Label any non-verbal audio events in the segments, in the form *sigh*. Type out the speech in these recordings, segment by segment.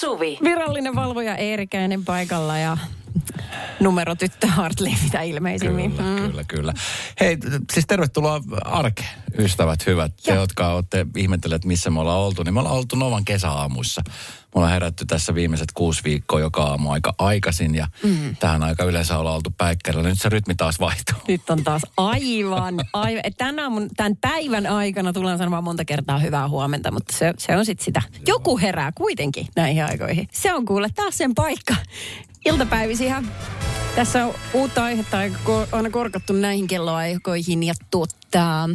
Suvi. Virallinen valvoja Eerikäinen paikalla ja numerotyttö Hartley mitä ilmeisimmin. Kyllä, Mm. kyllä, kyllä. Hei, siis tervetuloa arkeen, ystävät hyvät. Te, jotka olette ihmetelleet, missä me ollaan oltu, niin me ollaan oltu Novan kesäaamuissa. Me ollaan herätty tässä viimeiset kuusi viikkoa joka aamu aika aikaisin ja mm. tähän aika yleensä ollaan oltu päikkärällä. Nyt se rytmi taas vaihtuu. Nyt on taas aivan, aivan. Et Tän, aamun, tämän päivän aikana tullaan sanomaan monta kertaa hyvää huomenta, mutta se, se on sitten sitä. Joku herää kuitenkin näihin aikoihin. Se on kuule taas sen paikka. Iltapäivisiä. Tässä on uutta aihetta aina korkattu näihin kelloaikoihin ja tota,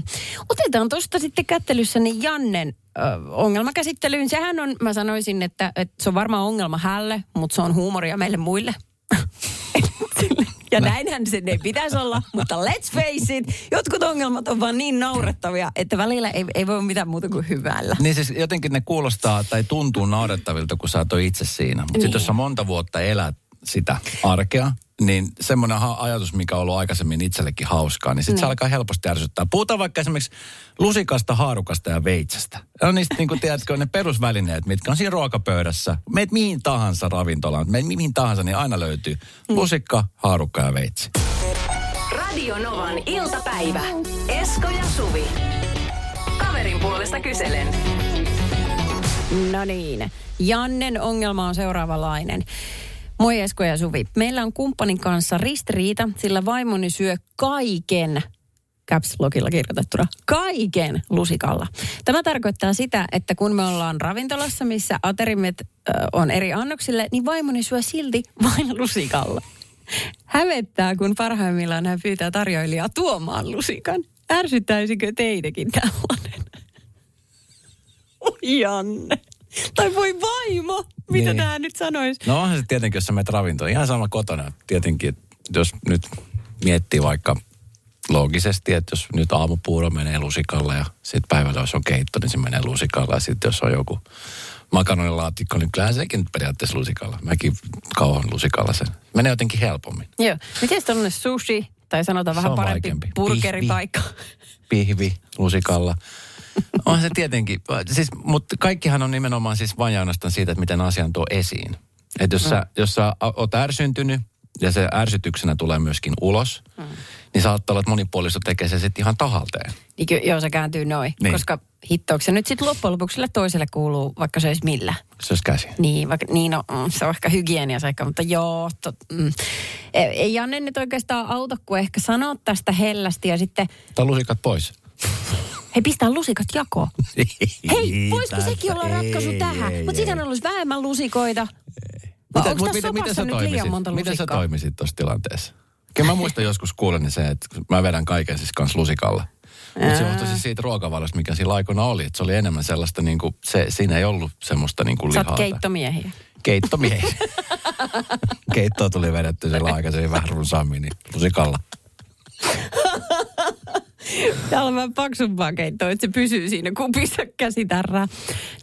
otetaan tuosta sitten kättelyssä niin Jannen ö, ongelmakäsittelyyn. Sehän on, mä sanoisin, että, että se on varmaan ongelma hälle, mutta se on huumoria meille muille. *laughs* Ja näinhän sen ei pitäisi olla, mutta let's face it, jotkut ongelmat on vaan niin naurettavia, että välillä ei, ei voi mitään muuta kuin hyvällä. Niin siis jotenkin ne kuulostaa tai tuntuu naurettavilta, kun sä oot itse siinä. Mutta. Niin. sitten jos sä monta vuotta elät sitä arkea, niin semmoinen ha- ajatus, mikä on ollut aikaisemmin itsellekin hauskaa, niin sitten se Niin. alkaa helposti ärsyttää. Puhutaan vaikka esimerkiksi lusikasta, haarukasta ja veitsestä. Ne on niistä, niin kuin tiedätkö, ne perusvälineet, mitkä on siinä ruokapöydässä. Meet mihin tahansa ravintolaan, meet mihin tahansa, niin aina löytyy lusikka, haarukka ja veitsi. Radio Novan iltapäivä. Esko ja Suvi. Kaverin puolesta kyselen. No niin, Jannen ongelma on seuraavanlainen. Moi Esko ja Suvi. Meillä on kumppanin kanssa ristiriita, sillä vaimoni syö kaiken caps lockilla kirjoitettuna, kaiken lusikalla. Tämä tarkoittaa sitä, että kun me ollaan ravintolassa, missä aterimet ö, on eri annoksille, niin vaimoni syö silti *laughs* vain lusikalla. Hävettää, kun parhaimmillaan hän pyytää tarjoilijaa tuomaan lusikan. Ärsyttäisikö teitäkin tällainen? Oi Janne. Tai voi vaimo. Mitä Niin. tämä nyt sanoisi? No onhan se tietenkin, jos sä menet ravintoon. Ihan sama kotona. Tietenkin, jos nyt miettii vaikka loogisesti, että jos nyt aamupuuro menee lusikalla ja sitten päivällä jos on keitto, niin se menee lusikalla. Ja sitten jos on joku makaronilaatikko, niin kyllähän sekin periaatteessa lusikalla. Mäkin kauan lusikalla sen. Menee jotenkin helpommin. Joo. Miten tällainen sushi, tai sanotaan vähän parempi vaikeampi. burgeripaikka? Pihvi lusikalla. *laughs* On se tietenkin. Siis, mutta kaikkihan on nimenomaan siis vain ainoastaan siitä, että miten asian tuo esiin. Että jos, mm. sä, jos sä oot ärsyntynyt ja se ärsytyksenä tulee myöskin ulos, mm. niin saattaa olla, että monipuolisto tekee se sitten ihan tahalteen. Niin ky- joo, se kääntyy noin. Niin. Koska hittouksia nyt sitten loppujen lopuksi sille toiselle kuuluu, vaikka se olisi millä. Se olisi käsi. Niin, vaikka, niin no, mm, se on ehkä hygienia seikka, mutta joo. To, mm. E- Ei Janne nyt oikeastaan auta, kun ehkä sanoa tästä hellästi ja sitten, Tai lusikat pois. *laughs* hei pistää lusikat jakoon. *laughs* Hei, voisiko sekin olla ratkaisu ei, tähän? Mutta siinä olisi vähemmän lusikoita. Mitä, Onko mut tässä miten, miten sopassa sä nyt liian toimisit? monta Miten sä lusikkaa? toimisit tuossa tilanteessa? Kyllä mä muistan *laughs* joskus kuulen se, että mä vedän kaiken siis kans lusikalla. Mutta se johtui siis siitä ruokavalosta, mikä sillä aikoina oli. Että se oli enemmän sellaista, niin kuin, se, siinä ei ollut semmoista niin kuin Sä lihaa. tai- keittomiehiä. Keittomiehiä. *laughs* Keittoa tuli vedetty sillä aikaisemmin vähän runsaammin, niin lusikalla. *laughs* Täällä on vähän paksumpaa keittoa, että se pysyy siinä kupissa käsitärrää.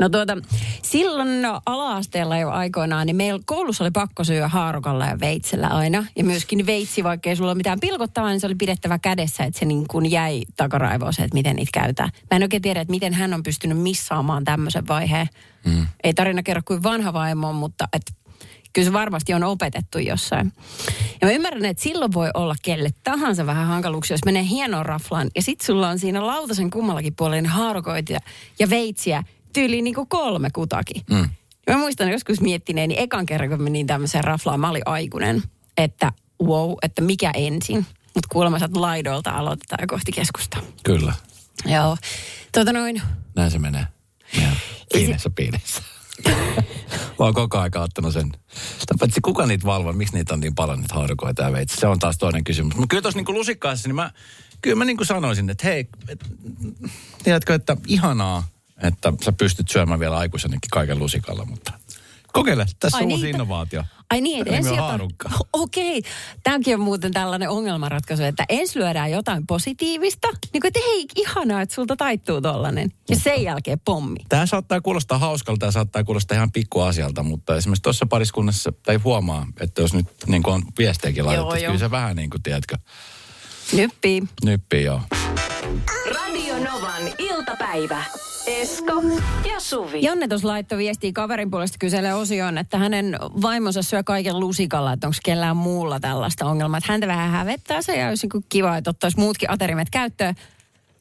No tuota, silloin ala-asteella jo aikoinaan, niin meillä koulussa oli pakko syödä haarukalla ja veitsellä aina. Ja myöskin veitsi, vaikka ei sulla ole mitään pilkottavaa, niin se oli pidettävä kädessä, että se niin kuin jäi takaraivoon se, että miten niitä käytetään. Mä en oikein tiedä, että miten hän on pystynyt missaamaan tämmöisen vaiheen. Mm. Ei tarina kerro kuin vanha vaimo, mutta että kyllä se varmasti on opetettu jossain. Ja mä ymmärrän, että silloin voi olla kelle tahansa vähän hankaluuksia, jos menee hienoon raflaan ja sit sulla on siinä lautasen kummallakin puolella haarukoita ja, ja veitsiä tyyliin niin kuin kolme kutakin. Mm. Ja mä muistan joskus miettineeni ekan kerran, kun menin tämmöiseen raflaan, mä olin aikuinen, että wow, että mikä ensin. Mutta kuulemma sieltä laidoilta aloitetaan kohti keskustaa. Kyllä, Joo. Tota noin, näin se menee. Pienessä pienessä. Mä oon koko aika ottanut sen. Sitä paitsi kuka niitä valvoo, miksi niitä on niin paljon niitä haarukoita ja veitsi. Se on taas toinen kysymys. Mutta kyllä tuossa niinku lusikkaassa, niin mä, kyllä mä niinku sanoisin, että hei, et, tiedätkö, että ihanaa, että sä pystyt syömään vielä aikuisenakin kaiken lusikalla, mutta kokeile. Tässä Ai on uusi niin, innovaatio. Ai niin, että on jotain... *laughs* Okei, tämäkin on muuten tällainen ongelmanratkaisu, että ensin lyödään jotain positiivista, niin kuin, että hei, ihanaa, että sulta taittuu tollanen. Ja sen jälkeen pommi. Tämä saattaa kuulostaa hauskalta ja saattaa kuulostaa ihan pikkuasialta, mutta esimerkiksi tuossa pariskunnassa, tai huomaa, että jos nyt niin on viestejäkin laitettu, kyllä se vähän niin kuin, tiedätkö, Nyppii. nyppii joo. Radio Novan iltapäivä. Esko ja Suvi. Janne tuossa laittoi viestiä kaverin puolesta kyselee osioon, että hänen vaimonsa syö kaiken lusikalla, että onko kellään muulla tällaista ongelmaa. Että häntä vähän hävettää se ja olisi niin kiva, että ottaisi muutkin aterimet käyttöön.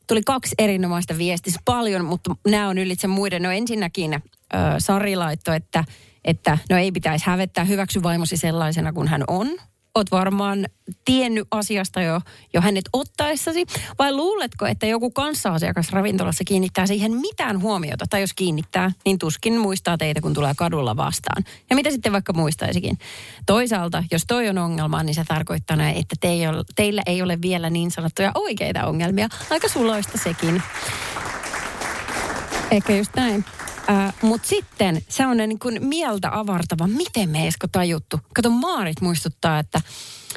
Tuli kaksi erinomaista viestiä, paljon, mutta nämä on ylitse muiden. No ensinnäkin äh, Sari laittoi, että, että no ei pitäisi hävettää, hyväksy vaimosi sellaisena kuin hän on oot varmaan tiennyt asiasta jo, jo hänet ottaessasi, vai luuletko, että joku kanssaasiakas ravintolassa kiinnittää siihen mitään huomiota, tai jos kiinnittää, niin tuskin muistaa teitä, kun tulee kadulla vastaan. Ja mitä sitten vaikka muistaisikin? Toisaalta, jos toi on ongelma, niin se tarkoittaa, että teillä ei ole vielä niin sanottuja oikeita ongelmia. Aika suloista sekin. Ehkä just näin. Äh, Mutta sitten se on niin kuin mieltä avartava, miten me Esko tajuttu. Kato, Maarit muistuttaa, että,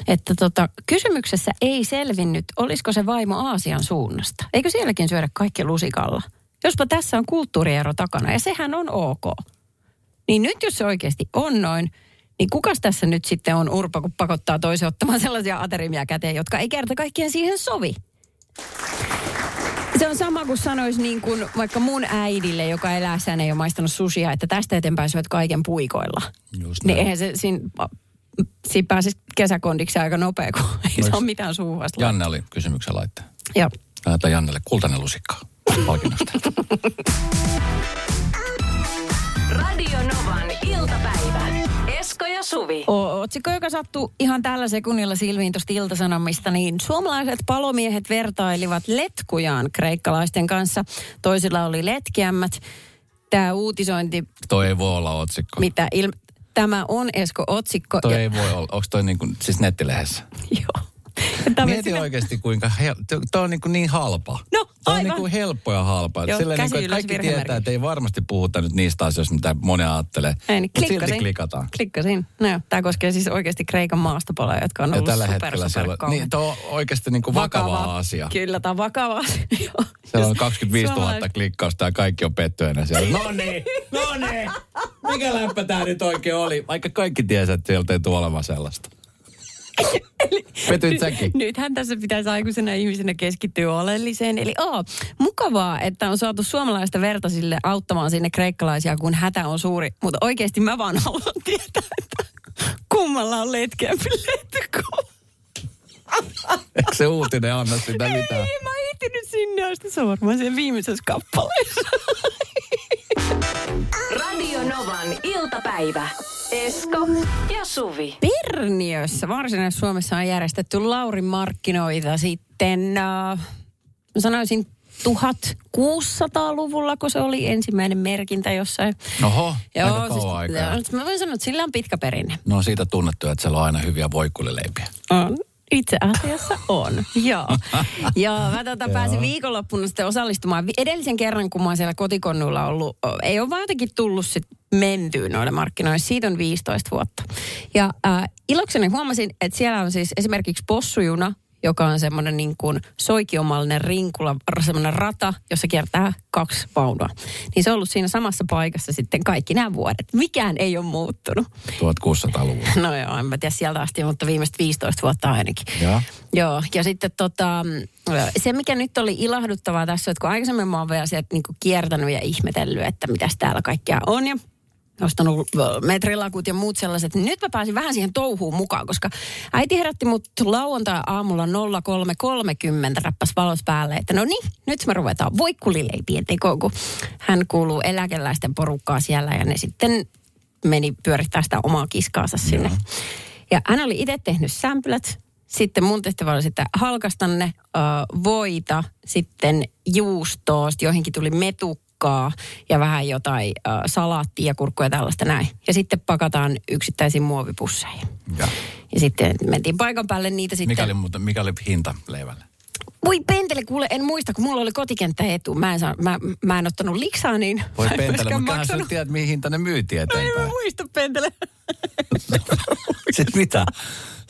että tota, kysymyksessä ei selvinnyt, olisiko se vaimo Aasian suunnasta. Eikö sielläkin syödä kaikki lusikalla? Jospa tässä on kulttuuriero takana, ja sehän on ok. Niin nyt jos se oikeasti on noin, niin kukas tässä nyt sitten on urpa, kun pakottaa toisen ottamaan sellaisia aterimia käteen, jotka ei kerta kaikkien siihen sovi? Se on sama kuin sanoisi niin kuin vaikka mun äidille, joka elässään ei ole maistanut susia, että tästä eteenpäin syöt kaiken puikoilla. Just niin eihän se siinä, siinä pääsisi kesäkondiksi aika nopea, kun ei saa mitään suuhun vasta. Janne oli kysymyksen laittaa. Joo. Lähetä Jannelle kultainen lusikka palkinnosta. *laughs* Radio Novan iltapäivä. Suvi. O- otsikko, joka sattuu ihan tällä sekunnilla silmiin tuosta iltasanomista, niin suomalaiset palomiehet vertailivat letkujaan kreikkalaisten kanssa. Toisilla oli letkiämmät. Tämä uutisointi, toi ei voi olla otsikko. mitä il- Tämä on Esko otsikko. Toi ja- ei voi olla. Onko toi niin kuin, siis nettilehdessä? *laughs* Joo. Tämä Mieti sinä- oikeasti kuinka, hel- toi on niin, kuin niin halpa. No, Toi on niin kuin helppo ja halpa. Joo, Silleen niin kuin, että kaikki tietää, että ei varmasti puhuta nyt niistä asioista, mitä moni ajattelee. Ei, niin Mutta silti klikataan. Klikkasin. No joo, tämä koskee siis oikeasti Kreikan maastopaloja, jotka on Ja ollut tällä super, hetkellä super kauheat. niin, tuo on oikeasti niin kuin vakava, asia. Kyllä, tämä on vakava asia. *laughs* Siellä on Jos 25 000 suomalaiset- klikkausta ja kaikki on pettyneenä siellä. No niin, no niin. Mikä läppä tää nyt oikein oli? Vaikka kaikki tiesi, että sieltä ei tule olemaan sellaista. Petyit säkin. Nythän tässä pitäisi aikuisena ihmisenä keskittyä oleelliseen. Eli oo, mukavaa, että on saatu suomalaista verta sille auttamaan sinne kreikkalaisia, kun hätä on suuri. Mutta oikeasti mä vaan haluan tietää, että kummalla on letkeämpi letku. Eikö se uutinen anna sitä mitään? Ei, mä oon ehtinyt sinne asti. Se on varmaan siellä viimeisessä kappaleessa. Radio Novan iltapäivä. Esko ja Suvi. Perniössä Varsinais-Suomessa on järjestetty Laurin markkinoita sitten, äh, sanoisin 1600-luvulla, kun se oli ensimmäinen merkintä jossain. Oho, aika kauan aikaa. joo, mä voin sanoa, että sillä on pitkä perinne. No siitä tunnettu, että siellä on aina hyviä voikulileipiä. On. Itse asiassa on, *laughs* joo. Ja mä tota pääsin viikonloppuna sitten osallistumaan. Edellisen kerran, kun mä oon siellä kotikonnulla ollut, ei ole vaan jotenkin tullut sit mentyä noille markkinoille. Siitä on 15 vuotta. Ja äh, ilokseni huomasin, että siellä on siis esimerkiksi possujuna, joka on semmoinen niin kuin soikiomallinen rinkula, semmoinen rata, jossa kiertää kaksi vaunua. Niin se on ollut siinä samassa paikassa sitten kaikki nämä vuodet. Mikään ei ole muuttunut. 1600-luvulla. *laughs* No joo, en mä tiedä sieltä asti, mutta viimeiset 15 vuotta ainakin. Joo. Joo, ja sitten tota, se mikä nyt oli ilahduttavaa tässä, että kun aikaisemmin mä oon vielä sieltä niinku kiertänyt ja ihmetellyt, että mitäs täällä kaikkea on ja ostanut metrilakut ja muut sellaiset, niin nyt mä pääsin vähän siihen touhuun mukaan, koska äiti herätti mut lauantai-aamulla 03.30 rappas valot päälle, että no niin, nyt me ruvetaan voikkulileipien tekoon, kun hän kuuluu eläkeläisten porukkaa siellä ja ne sitten meni pyörittää sitä omaa kiskaansa sinne. Ja hän oli itse tehnyt sämpylät. Sitten mun tehtävä oli sitten halkasta ne ö, voita, sitten juustoa, sitten joihinkin tuli metukkaa ja vähän jotain ö, salaattia, kurkkuja ja tällaista näin. Ja sitten pakataan yksittäisiin muovipusseihin. Ja. Ja sitten mentiin paikan päälle niitä sitten. Mikä oli, muuten, mikä oli hinta leivälle? Voi pentele, kuule, en muista, kun mulla oli kotikenttä etu. Mä en, saa, mä, mä en ottanut liksaa, niin Voi pentele, mutta sä tiedät, mihin hinta ne myytiin No en mä eteenpäin. muista pentele. *laughs* siis mitä?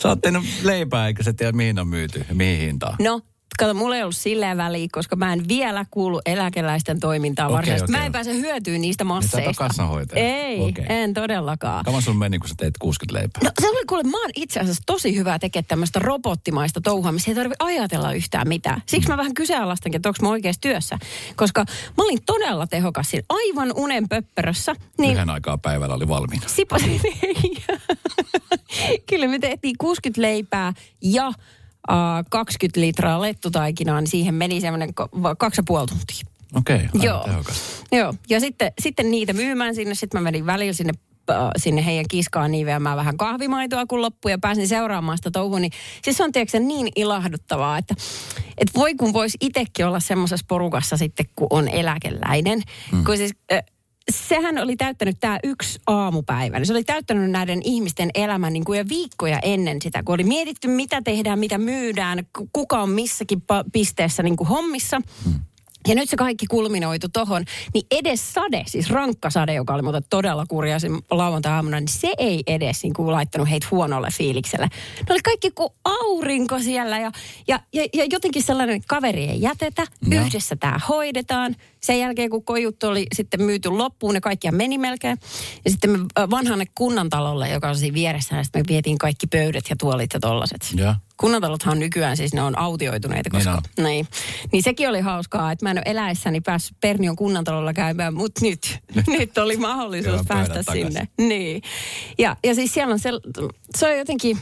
Sä oot tehnyt leipää, eikä sä tiedä, mihin on myyty mihin hintaan. No, kato, mulla ei ollut silleen väliä, koska mä en vielä kuulu eläkeläisten toimintaan Okei, varsinaisesti. okei. Mä en pääse hyötyä niistä Niin masseista. kassanhoitaja? Ei, Okei. en todellakaan. Kauan sun meni, kun sä teit 60 leipää? No se oli kuule, mä oon itse asiassa tosi hyvä tekemään tämmöistä robottimaista touhua, missä ei tarvitse ajatella yhtään mitään. Siksi mä vähän kyseenalaistankin, että onko mä oikeassa työssä. Koska mä olin todella tehokas siinä, aivan unen pöppörössä. Niin Yhden aikaa päivällä oli valmiina. sipasin. *laughs* Kyllä me tehtiin 60 leipää ja 20 litraa lettutaikinaa, niin siihen meni semmoinen ko- va- kaksi ja puoli tuntia. Okei, okay, Joo. Joo, ja sitten, sitten niitä myymään sinne. Sitten mä menin välillä sinne, äh, sinne heidän kiskaan niiveämään vähän kahvimaitoa kun loppu ja pääsin seuraamaan sitä touhua. Niin, siis se on tiedätkö, niin ilahduttavaa, että, että voi kun voisi itsekin olla semmoisessa porukassa sitten, kun on eläkeläinen. Mm. Kun siis, äh, sehän oli täyttänyt tämä yksi aamupäivä. niin Se oli täyttänyt näiden ihmisten elämän niin kuin jo viikkoja ennen sitä, kun oli mietitty, mitä tehdään, mitä myydään, ku- kuka on missäkin pisteessä niin kuin hommissa. Ja nyt se kaikki kulminoitu tohon, niin edes sade, siis rankka sade, joka oli muuten todella kurja sen lauantai-aamuna, niin se ei edes niin kuin laittanut heitä huonolle fiilikselle. Ne oli kaikki kuin aurinko siellä ja, ja, ja, ja jotenkin sellainen kaveri ei jätetä, Joo. yhdessä tämä hoidetaan. Sen jälkeen, kun kojut oli sitten myyty loppuun, ne kaikkia meni melkein. Ja sitten me äh, vanhanne kunnantalolle, joka on siinä vieressä, ja sitten me vietiin kaikki pöydät ja tuolit ja tollaset. Joo. Kunnantalothan nykyään siis ne on autioituneita, Niin koska... on. Niin, niin sekin oli hauskaa, että mä en ole eläessäni päässyt Pernion kunnantalolla käymään, mutta nyt, nyt oli mahdollisuus päästä sinne. Niin. Ja, ja siis siellä on se, se on jotenkin,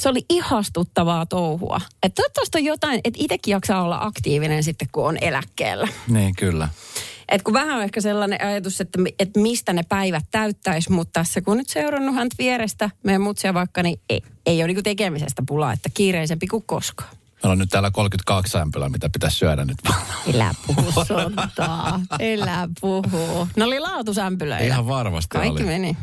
se oli ihastuttavaa touhua. Että toivottavasti on jotain, että itsekin jaksaa olla aktiivinen sitten, kun on eläkkeellä. Niin, kyllä. Et kun vähän on ehkä sellainen ajatus, että, että mistä ne päivät täyttäisi, mutta tässä kun nyt seurannut häntä vierestä, meidän mutsia vaikka, niin ei, ei ole niinku tekemisestä pulaa, että kiireisempi kuin koskaan. Meillä on nyt täällä 32 ämpylää, mitä pitäisi syödä nyt. Elä puhu sontaa. Elä puhu. Ne oli laatusämpylöitä. Ihan varmasti Kaikki oli. meni.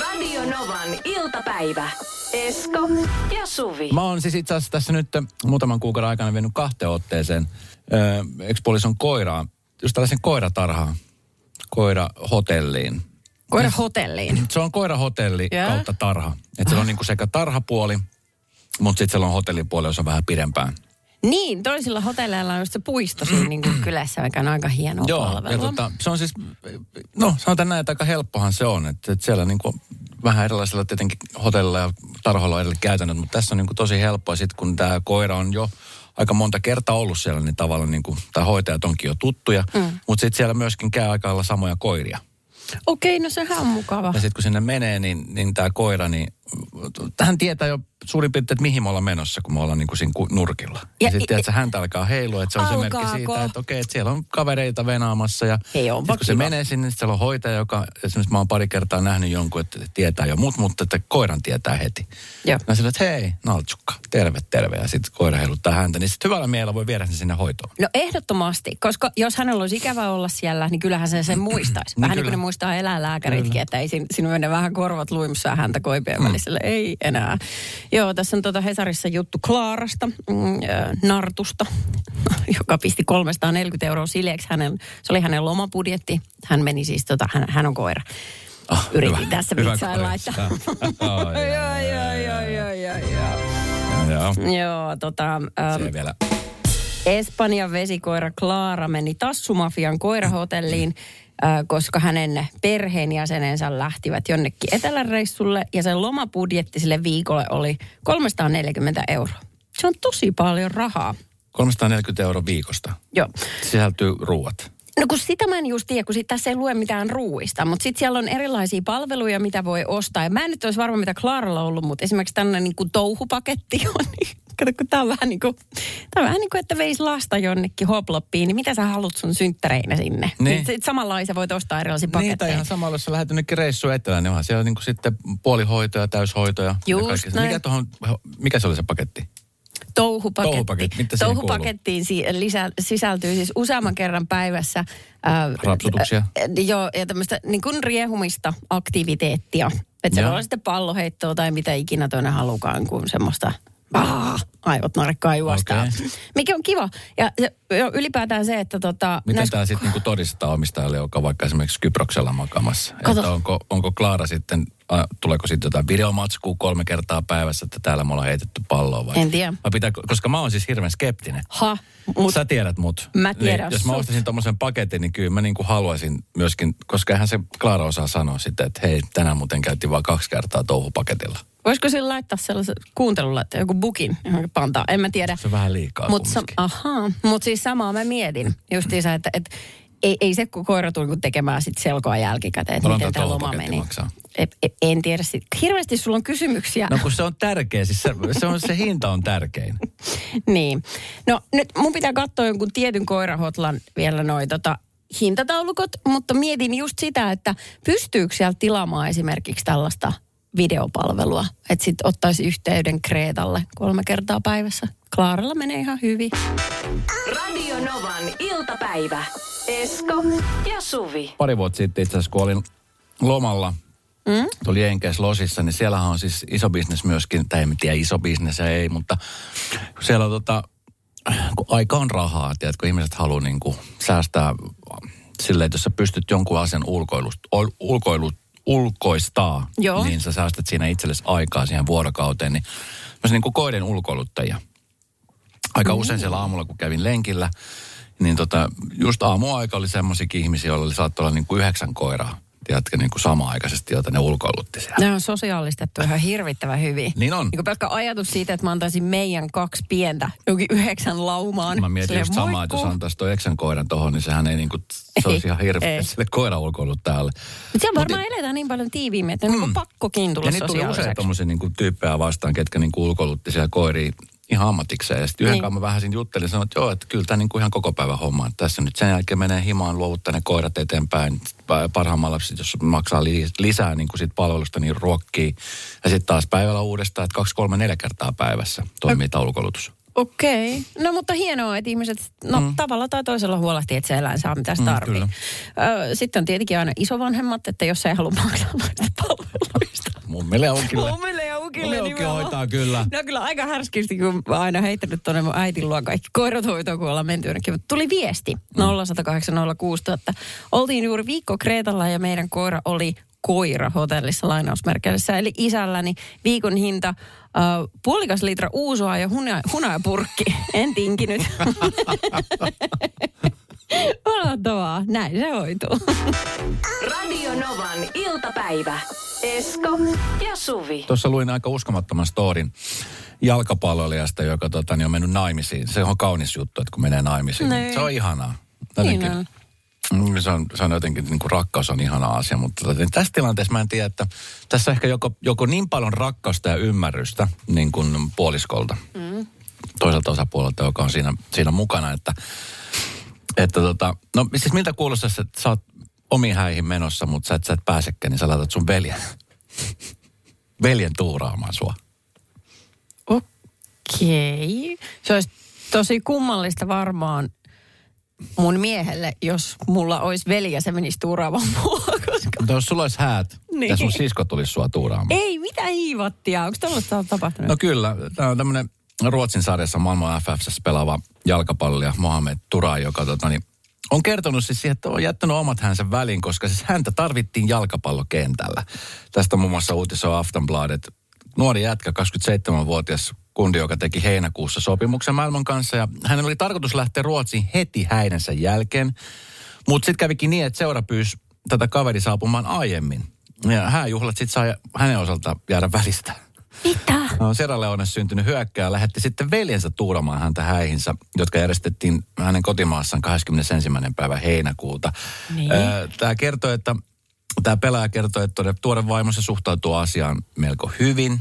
Radio Novan iltapäivä. Esko ja Suvi. Mä oon siis itse asiassa tässä nyt muutaman kuukauden aikana vienyt kahteen otteeseen ö, ekspuolison koiraa, just tällaisen koiratarhaan, koirahotelliin. Koira hotelliin. Se on koirahotelli Joo. kautta tarha. Että siellä on niinku sekä tarhapuoli, mutta sitten siellä on hotellipuoli, jossa on vähän pidempään. Niin, toisilla hotelleilla on just se puisto siinä niin kuin kylässä, mikä on aika hieno Joo, ja palvelu. tota, se on siis, no sanotaan näin, että aika helppohan se on. Että, että siellä niinku vähän erilaisilla tietenkin hotellilla ja tarhoilla on eri käytännöt, mutta tässä on niinku tosi helppoa. Sitten kun tämä koira on jo aika monta kertaa ollut siellä, niin tavallaan niinku, tai hoitajat onkin jo tuttuja. Mm. Mutta sitten siellä myöskin käy aika lailla samoja koiria. Okei, no sehän on mukava. Ja sitten kun sinne menee, niin, niin tämä koira, niin hän tietää jo suurin piirtein, että mihin me ollaan menossa, kun me ollaan niin kuin siinä nurkilla. Ja, Ja sitten että häntä alkaa heilua, että se on se merkki Alkaako? siitä, että okei, että siellä on kavereita venaamassa. Ja Hei, onpa kun se menee sinne, niin siellä on hoitaja, joka esimerkiksi mä oon pari kertaa nähnyt jonkun, että tietää jo mut, mutta että koiran tietää heti. Joo. Ja sillä, että hei, Naltsukka, terve, terve. Ja sitten koira heiluttaa häntä, niin sitten hyvällä mielellä voi viedä sen sinne hoitoon. No ehdottomasti, koska jos hänellä olisi ikävä olla siellä, niin kyllähän se sen muistaisi. Niin Vähän niin kyllä. kuin ne muistaa eläinlääkäritkin, että ei sin- sinun mene vähän korvat luimassa ja häntä koipien Mm. Välisellä. Ei enää. Joo, tässä on tuota Hesarissa juttu Klaarasta, mm, äh, Nartusta, *laughs* joka pisti 340 euroa sileeksi. Hänen, se oli hänen lomapudjetti. Hän meni siis, tota, hän, hän on koira. Ah, Yritin hyvä. tässä vitsailla, että... *laughs* Joo, joo, joo, joo, joo, joo. Joo, tota... ähm, se vielä. Espanjan vesikoira Clara meni Tassumafian koirahotelliin, koska hänen perheenjäsenensä lähtivät jonnekin eteläreissulle ja sen lomabudjetti sille viikolle oli 340 euroa. Se on tosi paljon rahaa. 340 euroa viikosta. Joo. Sisältyy ruuat. No kun sitä mä en just tiedä, kun sit tässä ei lue mitään ruuista, mutta sitten siellä on erilaisia palveluja, mitä voi ostaa. Ja mä en nyt olisi varma, mitä Klaralla on ollut, mutta esimerkiksi tämmöinen niin kuin touhupaketti *laughs* on. Niin, kato, kun tää on vähän niin kuin, tää on vähän niin kuin, että veisi lasta jonnekin hoploppiin, niin mitä sä haluat sun synttäreinä sinne? Niin. Niin. Sit samanlaisia voit ostaa erilaisia Niin, tai paketteja. ihan samalla, jos sä lähdet jonnekin reissuun etelään, niin onhan siellä niinku sitten puolihoitoja, täyshoitoja. ja Just näin. Mikä, tohon, mikä se oli se paketti? Touhupaketti. Touhupaketti, mitä Touhupakettiin si- lisä, sisältyy siis useamman kerran päivässä. Ää, Rapsutuksia. ää, joo, ja tämmöistä niin kuin riehumista aktiviteettia. Että se voi olla sitten palloheittoa tai mitä ikinä toinen halukaan, kuin semmoista Ah, aivot narkkaa juostaa. Okei. Mikä on kiva. Ja, ja, ylipäätään se, että tota... Miten näissä- tämä sitten niinku todistaa omistajalle, joka vaikka esimerkiksi Kyproksella makaamassa? Kato. Että onko, onko Klaara sitten, äh, tuleeko sitten jotain videomatskua kolme kertaa päivässä, että täällä me ollaan heitetty palloa vai? En tiedä. Vai pitää, koska mä oon siis hirveän skeptinen. Ha, Mut, Sä tiedät mut. Mä tiedän Niin, jos mä ostaisin tommosen paketin, niin kyllä mä niinku haluaisin myöskin, koska eihän se Klaara osaa sanoa sitten, että hei, tänään muuten käytiin vain kaksi kertaa touhupaketilla. Voisiko sillä laittaa sellaisen kuuntelulla, että joku bukin pantaa, en mä tiedä. Se on vähän liikaa Mutta sa- ahaa, mut siis samaa mä mietin justiinsa, että, että ei, ei se kun koira tule tekemään sit selkoa jälkikäteen, että miten tämä loma meni. maksaa? En tiedä. Sit. Hirveästi sulla on kysymyksiä. No kun se on tärkeä, siis se, se, on, se hinta on tärkein. *laughs* Niin. No nyt mun pitää katsoa jonkun tietyn koirahotlan vielä noin tota, hintataulukot, mutta mietin just sitä, että pystyykö siellä tilaamaan esimerkiksi tällaista videopalvelua, että sitten ottaisi yhteyden Kreetalle kolme kertaa päivässä. Klaaralla menee ihan hyvin. Radio Novan iltapäivä. Esko ja Suvi. Pari vuotta sitten itse asiassa, kun olin lomalla, Mm? tuli Jenkeissä Losissa, niin siellähän on siis iso bisnes myöskin, tai en tiedä iso bisnes ja ei, mutta siellä on tota, kun aika on rahaa, tiedätkö, ihmiset haluaa niin kuin säästää silleen, että jos sä pystyt jonkun asian ulkoilust, ol- ulkoilu, ulkoistaa, Joo. niin sä säästät siinä itsellesi aikaa siihen vuorokauteen, niin myös niin kuin koiden ulkoiluttajia. Aika usein siellä aamulla, kun kävin lenkillä, niin tota, just aamuaika oli semmoisiakin ihmisiä, joilla oli saattoi olla niin kuin yhdeksän koiraa, tiedätkö, niin kuin sama-aikaisesti, joita ne ulkoilutti siellä. Ne on sosiaalistettu ihan hirvittävän hyvin. Niin on. Niin kuin pelkkä ajatus siitä, että mä antaisin meidän kaksi pientä jokin yhdeksän laumaan. Mä mietin Silleen, just samaa, että jos antaisi tuo eksän koiran tohon, niin sehän ei niinku, se olisi ihan hirveä sille koiran ulkoiluttajalle. Mutta siellä varmaan eletään niin paljon tiiviimmin, että mm. on pakkokin tulla Ja niitä tuli usein sosiaaliseksi. tommosia niinku tyyppejä vastaan, ketkä niinku ulkoilutti siellä koiria ihan ammatikseen. Ja sitten yhden Niin. niin. mä vähän siinä juttelin sanoin, että joo, että kyllä tämä niinku ihan koko päivän homma. Että tässä nyt sen jälkeen menee himaan, luovuttaa ne koirat eteenpäin. Pa- Parhaimmalla sit, jos maksaa li- lisää niin kuin sit palvelusta, niin ruokkii. Ja sitten taas päivällä uudestaan, että kaksi, kolme, neljä kertaa päivässä toimii tämä ulkoilutus. Okei. Okay. No mutta hienoa, että ihmiset no, mm. tavalla tai toisella huolehtii, että se eläin saa mitä se Mm, tarvitsee. kyllä. Sitten on tietenkin aina isovanhemmat, että jos ei halua maksaa *laughs* palveluista. Mummille ja ukille. Mummille ja ukille ja ukki hoitaa kyllä. No kyllä aika härskisti, kun mä oon aina heittänyt tuonne mun äitin luo kaikki koirat hoitoon, kun ollaan menty jonnekin. Mutta tuli viesti. 0806000. Oltiin juuri viikko Kreetalla ja meidän koira oli koira hotellissa lainausmerkeissä. Eli isälläni viikon hinta uh, puolikas litra uusua ja huna, hunajapurkki. En tinkinyt. *laughs* Mahtavaa. Näin se hoituu. Radio Novan iltapäivä. Esko ja Suvi. Tuossa luin aika uskomattoman storin jalkapalloilijasta, joka tota, niin on mennyt naimisiin. Se on kaunis juttu, että kun menee naimisiin. Niin. Se on ihanaa. Niin Jotenkin, on. Mm, se, on, se on jotenkin, niin kuin rakkaus on ihana asia, mutta tota, niin tässä tilanteessa mä en tiedä, että tässä on ehkä joko, joko niin paljon rakkausta ja ymmärrystä niin kuin puoliskolta. Mm. Toiselta osapuolelta, joka on siinä, siinä mukana, että, että tota, no siis miltä kuulostaisi, että sä oot omiin häihin menossa, mutta sä et, sä et pääsekään, niin sä laitat sun veljen, *laughs* veljen tuuraamaan sua. Okei. Se olisi tosi kummallista varmaan mun miehelle, jos mulla olisi veli ja se menisi tuuraamaan *laughs* mua, koska... Mutta jos sulla olisi häät Niin. ja sun sisko tulisi sua tuuraamaan. Ei, mitä hiivattia? Onko tällaista tapahtunut? No kyllä, tämä on tämmöinen Ruotsin sarjassa maailman FFssä pelaava jalkapallija Mohamed Tura, joka tota, niin, on kertonut siis siihen, että on jättänyt omat hänsä väliin, koska siis häntä tarvittiin jalkapallokentällä. Tästä muun muassa uutisoi Aftonbladet. Nuori jätkä, 27-vuotias kundi, joka teki heinäkuussa sopimuksen maailman kanssa. Ja hänen oli tarkoitus lähteä Ruotsiin heti häidensä jälkeen. Mutta sitten kävikin niin, että seura pyysi tätä kaveri saapumaan aiemmin. Ja hääjuhlat sitten sai hänen osalta jäädä välistä. Mitä? No, Sierra Leone syntynyt hyökkääjä lähetti sitten veljensä tuuramaan häntä häihinsä, jotka järjestettiin hänen kotimaassaan 21. päivä heinäkuuta. Niin. Tämä kertoo, että tämä pelaaja kertoo, että tuore- tuore vaimonsa suhtautuu asiaan melko hyvin.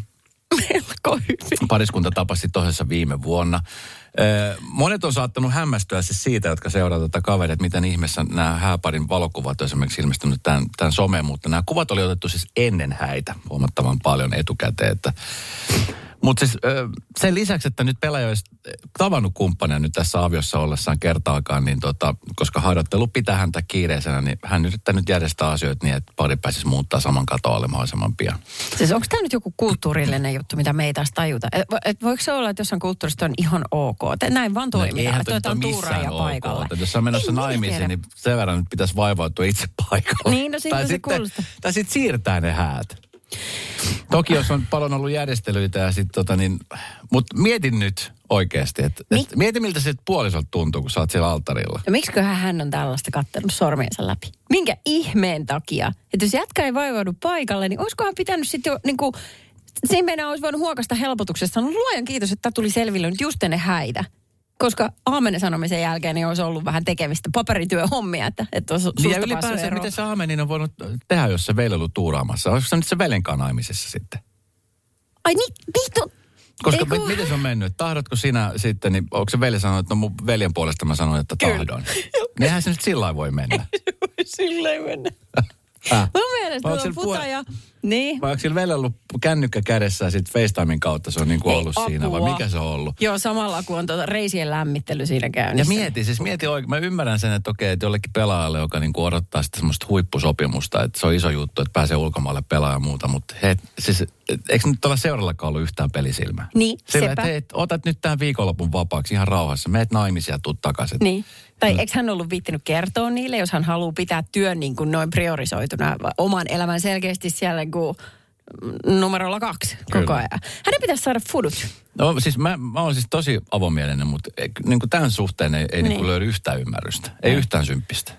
Melko hyvin. Pariskunta tapasi toisessa viime vuonna. Monet on saattanut hämmästyä siis siitä, jotka seuraavat tätä kaveria, että miten ihmeessä nämä hääparin valokuvat on esimerkiksi ilmestynyt tämän, tämän someen, mutta nämä kuvat oli otettu siis ennen häitä huomattavan paljon etukäteen. Että Mutta siis sen lisäksi, että nyt pelaaja olisi tavannut kumppania nyt tässä aviossa ollessaan kertaakaan, niin tota, koska harjoittelu pitää häntä kiireisenä, niin hän yrittää nyt järjestää asioita niin, että pari pääsisi muuttaa saman katoalle mahdollisimman pian. Siis onko tämä nyt joku kulttuurillinen juttu, mitä me ei taas tajuta? Et, et voiko se olla, että jossain kulttuurista on ihan ok? Te näin vaan toimitaan, No että tuuraajia missään ok. paikalle. Että Jos on menossa Ei tiedä. naimisiin, niin sen verran nyt pitäisi vaivautua itse paikalle. Niin, no tai se sitten, kuulostaa. Tai sitten siirtää ne häät. Toki jos on paljon ollut järjestelyitä ja sitten tota niin, mutta mietin nyt oikeasti, että Mi- et, mieti miltä se puolisolta tuntuu, kun sä oot siellä alttarilla. Ja miksiköhän hän on tällaista kattanut sormiensa läpi? Minkä ihmeen takia? Että jos jätkä ei vaivaudu paikalle, niin olisikohan pitänyt sitten jo niin kuin, siinä meidän olisi voinut huokasta helpotuksesta. No luojan kiitos, että tämä tuli selville nyt just ennen häitä. Koska aamenen sanomisen jälkeen niin olisi ollut vähän tekemistä paperityöhommia, että, että olisi Niin ja ylipäänsä, eroon. miten se Amenin on voinut tehdä, jos se on ollut tuuraamassa? Olisiko se nyt se velen kanaimisessa sitten? Ai niin, niin to, Koska Eiku- mit, miten se on mennyt? Tahdotko sinä sitten, niin onko se veli sanonut, että no mun veljen puolesta mä sanoin, että Kyllä. tahdon. Niin eihän se nyt sillä voi mennä. *laughs* silleen mennä. Äh. *laughs* Mun mielestä sillä futaja... Niin. Vai onko sillä velellä ollut kännykkä kädessä ja sitten FaceTimein kautta se on niin kuin Ei ollut siinä? Vai mikä se on ollut? Joo, samalla kuin on tuota reisien lämmittely siinä Ja käynnissä. mieti, siis mieti oikein. Mä ymmärrän sen, että okei, että jollekin pelaajalle, joka niin kuin odottaa sitä semmoista huippusopimusta, että se on iso juttu, että pääsee ulkomaille pelaamaan ja muuta, mutta he, siis, eikö nyt tuolla seurallakaan ollut yhtään pelisilmää? Niin, Sillä, sepä. että hei, otat nyt tämän viikonlopun vapaaksi ihan rauhassa, meet naimisia ja tuut takaisin. Niin. Tai eikö hän ollut viittinyt kertoa niille, jos hän haluaa pitää työn niin kuin noin priorisoituna, oman elämän selkeästi siellä niin kuin numerolla kaksi koko Kyllä. ajan. Hänen pitäisi saada fudut. No siis mä, mä oon siis tosi avomielinen, mutta ei- niin kuin tämän suhteen ei, ei niin. Niin. Niin löydy yhtään ymmärrystä. Ei yhtään symppistä.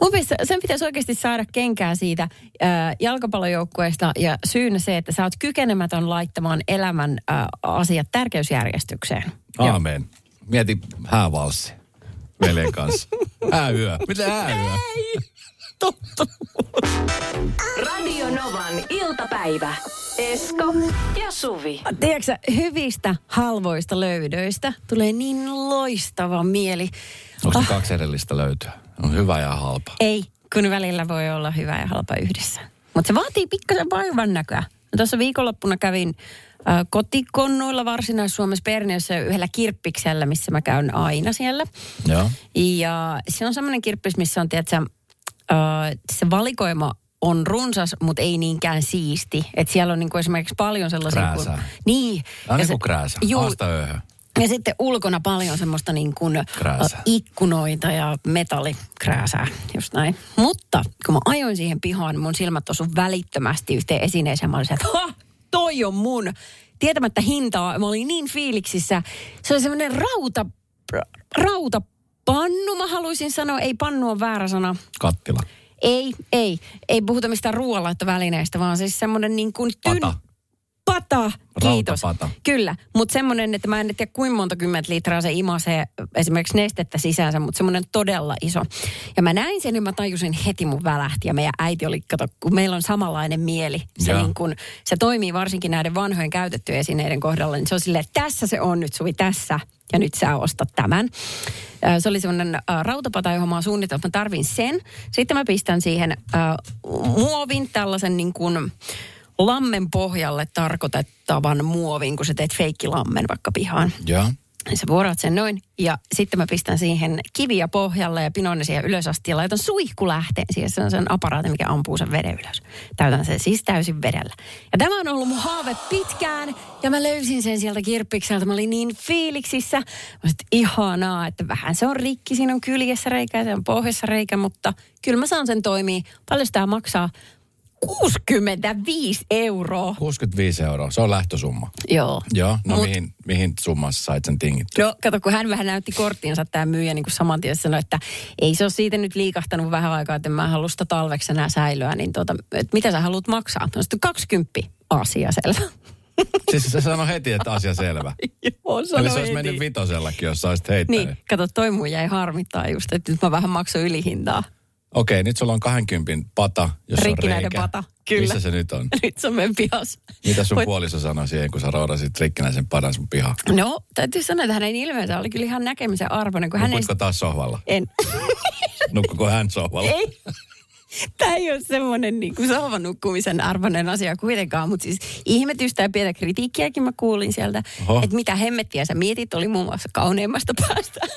Mun mielestä sen pitäisi oikeasti saada kenkää siitä ää, jalkapallojoukkueesta ja syynä se, että sä oot kykenemätön laittamaan elämän ää, asiat tärkeysjärjestykseen. Aamen. Mieti häävalssi veljen kanssa. *laughs* Hääyö. Mitä hääyö? *laughs* Totta. Radio Novan iltapäivä. Esko ja Suvi. Tiedätkö hyvistä halvoista löydöistä tulee niin loistava mieli. Onko ne kaksi erillistä löytyä? On hyvä ja halpa. Ei, kun välillä voi olla hyvä ja halpa yhdessä. Mutta se vaatii pikkasen vaivan näköä. Mä Tuossa viikonloppuna kävin äh, kotikonnuilla Varsinais-Suomessa Perniössä yhdellä kirppiksellä, missä mä käyn aina siellä. Joo. Ja se on semmoinen kirppis, missä on, tiedätkö, äh, se valikoima on runsas, mutta ei niinkään siisti. Et siellä on niinku esimerkiksi paljon sellaisia... Krääsää. Kuin, niin. Tämä on niin kuin krääsä. Juu. Ja sitten ulkona paljon semmoista niin kuin ikkunoita ja metallikrääsää, just näin. Mutta kun mä ajoin siihen pihaan, mun silmät osu välittömästi yhteen esineeseen. Mä olin että ha, toi on mun. Tietämättä hintaa, mä olin niin fiiliksissä. Se oli semmoinen rauta, rautapannu, mä haluaisin sanoa. Ei pannu on väärä sana. Kattila. Ei, ei. Ei puhuta mistään ruoanlaittovälineestä, vaan siis semmoinen niin kuin tyn... Pata. Pata, kiitos. Rautapata. Kyllä, mutta semmoinen, että mä en tiedä kuinka monta kymmentä litraa se imasee esimerkiksi nestettä sisäänsä, mutta semmoinen todella iso. Ja mä näin sen ja mä tajusin heti mun välähti ja meidän äiti oli, kato, kun meillä on samanlainen mieli. Se, Joo. niin kun, se toimii varsinkin näiden vanhojen käytettyjen esineiden kohdalla, niin se on silleen, että tässä se on nyt Suvi, tässä ja nyt sä ostat tämän. Se oli semmoinen äh, rautapata, johon mä oon suunnitellut, että mä tarvin sen. Sitten mä pistän siihen äh, muovin, tällaisen niin kuin lammen pohjalle tarkoitettavan muovin, kun sä teet feikkilammen vaikka pihaan. Joo. Niin sä vuorat sen noin ja sitten mä pistän siihen kiviä pohjalle ja pinoon ne siihen ylös asti ja laitan suihkulähteen siihen. Se on sen aparaati, mikä ampuu sen veden ylös. Täytän sen siis täysin vedellä. Ja tämä on ollut mun haave pitkään ja mä löysin sen sieltä kirppikseltä. Mä olin niin fiiliksissä. Mä että ihanaa, että vähän se on rikki. Siinä on kyljessä reikä ja se on pohjassa reikä, mutta kyllä mä saan sen toimii. Paljon sitä maksaa? 65 euroa. 65 euroa. Se on lähtösumma. Joo. Joo. No Mut- mihin, mihin summassa sait sen tingittyä? No kato, kun hän vähän näytti korttiinsa tämä myyjä niin kuin saman tien sanoi, että ei se ole siitä nyt liikahtanut vähän aikaa, että mä halua sitä talveksi enää säilyä, niin tuota, että mitä sä haluat maksaa? Mä sanoin, 20 asia selvä. *laughs* Siis se sanoi heti, että asia selvä. Joo, Eli se olisi mennyt heti. vitosellakin, jos sä olisit heittänyt. Niin, kato, toi mun jäi harmittaa just, että nyt mä vähän maksoin ylihintaa. Okei, nyt sulla on 20 pata, jos on Rikkinäinen reikä. pata, kyllä. Missä se nyt on? *laughs* Nyt se on meidän pihas. Mitä sun Voit- puoliso sanoi siihen, kun sä roudasit rikkinäisen padan sun pihaan? No, täytyy sanoa, että hänen ilmeensä oli kyllä ihan näkemisen arvoinen, kun hän ei... Nukutko taas sohvalla? En. *laughs* Nukkuko hän sohvalla? ei. Tämä ei ole semmoinen niin kuin nukkumisen arvoinen asia kuitenkaan, mutta siis ihmetystä ja pientä kritiikkiäkin mä kuulin sieltä, Oho. että mitä hemmettiä sä mietit, oli muun muassa kauneimmasta päästä. *laughs*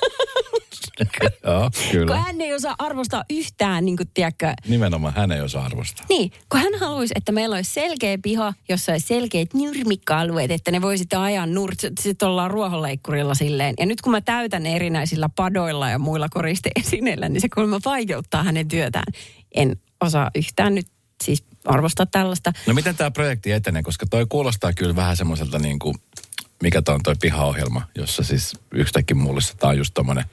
*laughs* Joo, kyllä. Kun hän ei osaa arvostaa yhtään, niin kuin, tiedätkö, Nimenomaan hän ei osaa arvostaa. Niin, kun hän haluaisi, että meillä olisi selkeä piha, jossa olisi selkeät nyrmikka-alueet, että ne voisitte ajaa nurt, sitten ollaan ruohonleikkurilla silleen. Ja nyt kun mä täytän ne erinäisillä padoilla ja muilla koristeesineillä, niin se kuulemma vaikeuttaa hänen työtään. En osaa yhtään nyt siis arvostaa tällaista. No miten tämä projekti etenee, koska toi kuulostaa kyllä vähän semmoiselta niin kuin, mikä tämä on toi pihaohjelma, jossa siis yhtäkkiä mullistetaan just tommonen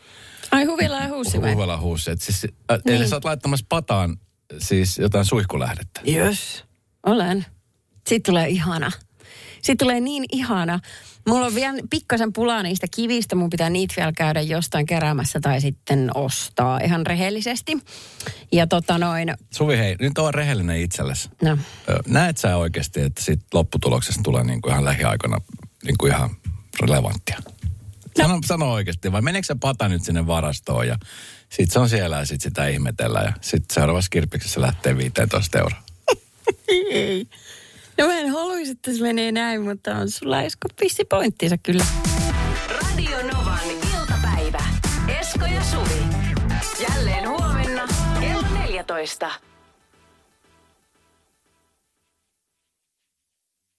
Ai huvila ja huussi vai? Huvila huussi. Et siis, äh, niin. Eli sä oot laittamassa pataan siis jotain suihkulähdettä. Yes, olen. Sitten tulee ihana. Sitten tulee niin ihana. Mulla on vielä pikkasen pulaa niistä kivistä. Mun pitää niitä vielä käydä jostain keräämässä tai sitten ostaa ihan rehellisesti. Ja tota noin... Suvi, hei, nyt on rehellinen itsellesi. No. Näet sä oikeasti, että sit lopputuloksesta tulee niinku ihan lähiaikoina niinku ihan relevanttia? No. Sano, sano oikeasti, vai meneekö se pata nyt sinne varastoon ja sit se on siellä ja sit sitä ihmetellään ja sit seuraavassa kirpiksessä lähtee 15 euroa. Ei. No mä en haluaisi, että se menee näin, mutta on sulla Esko pissi pointtinsa kyllä. Radio Novan iltapäivä. Esko ja Suvi. Jälleen huomenna kello 14.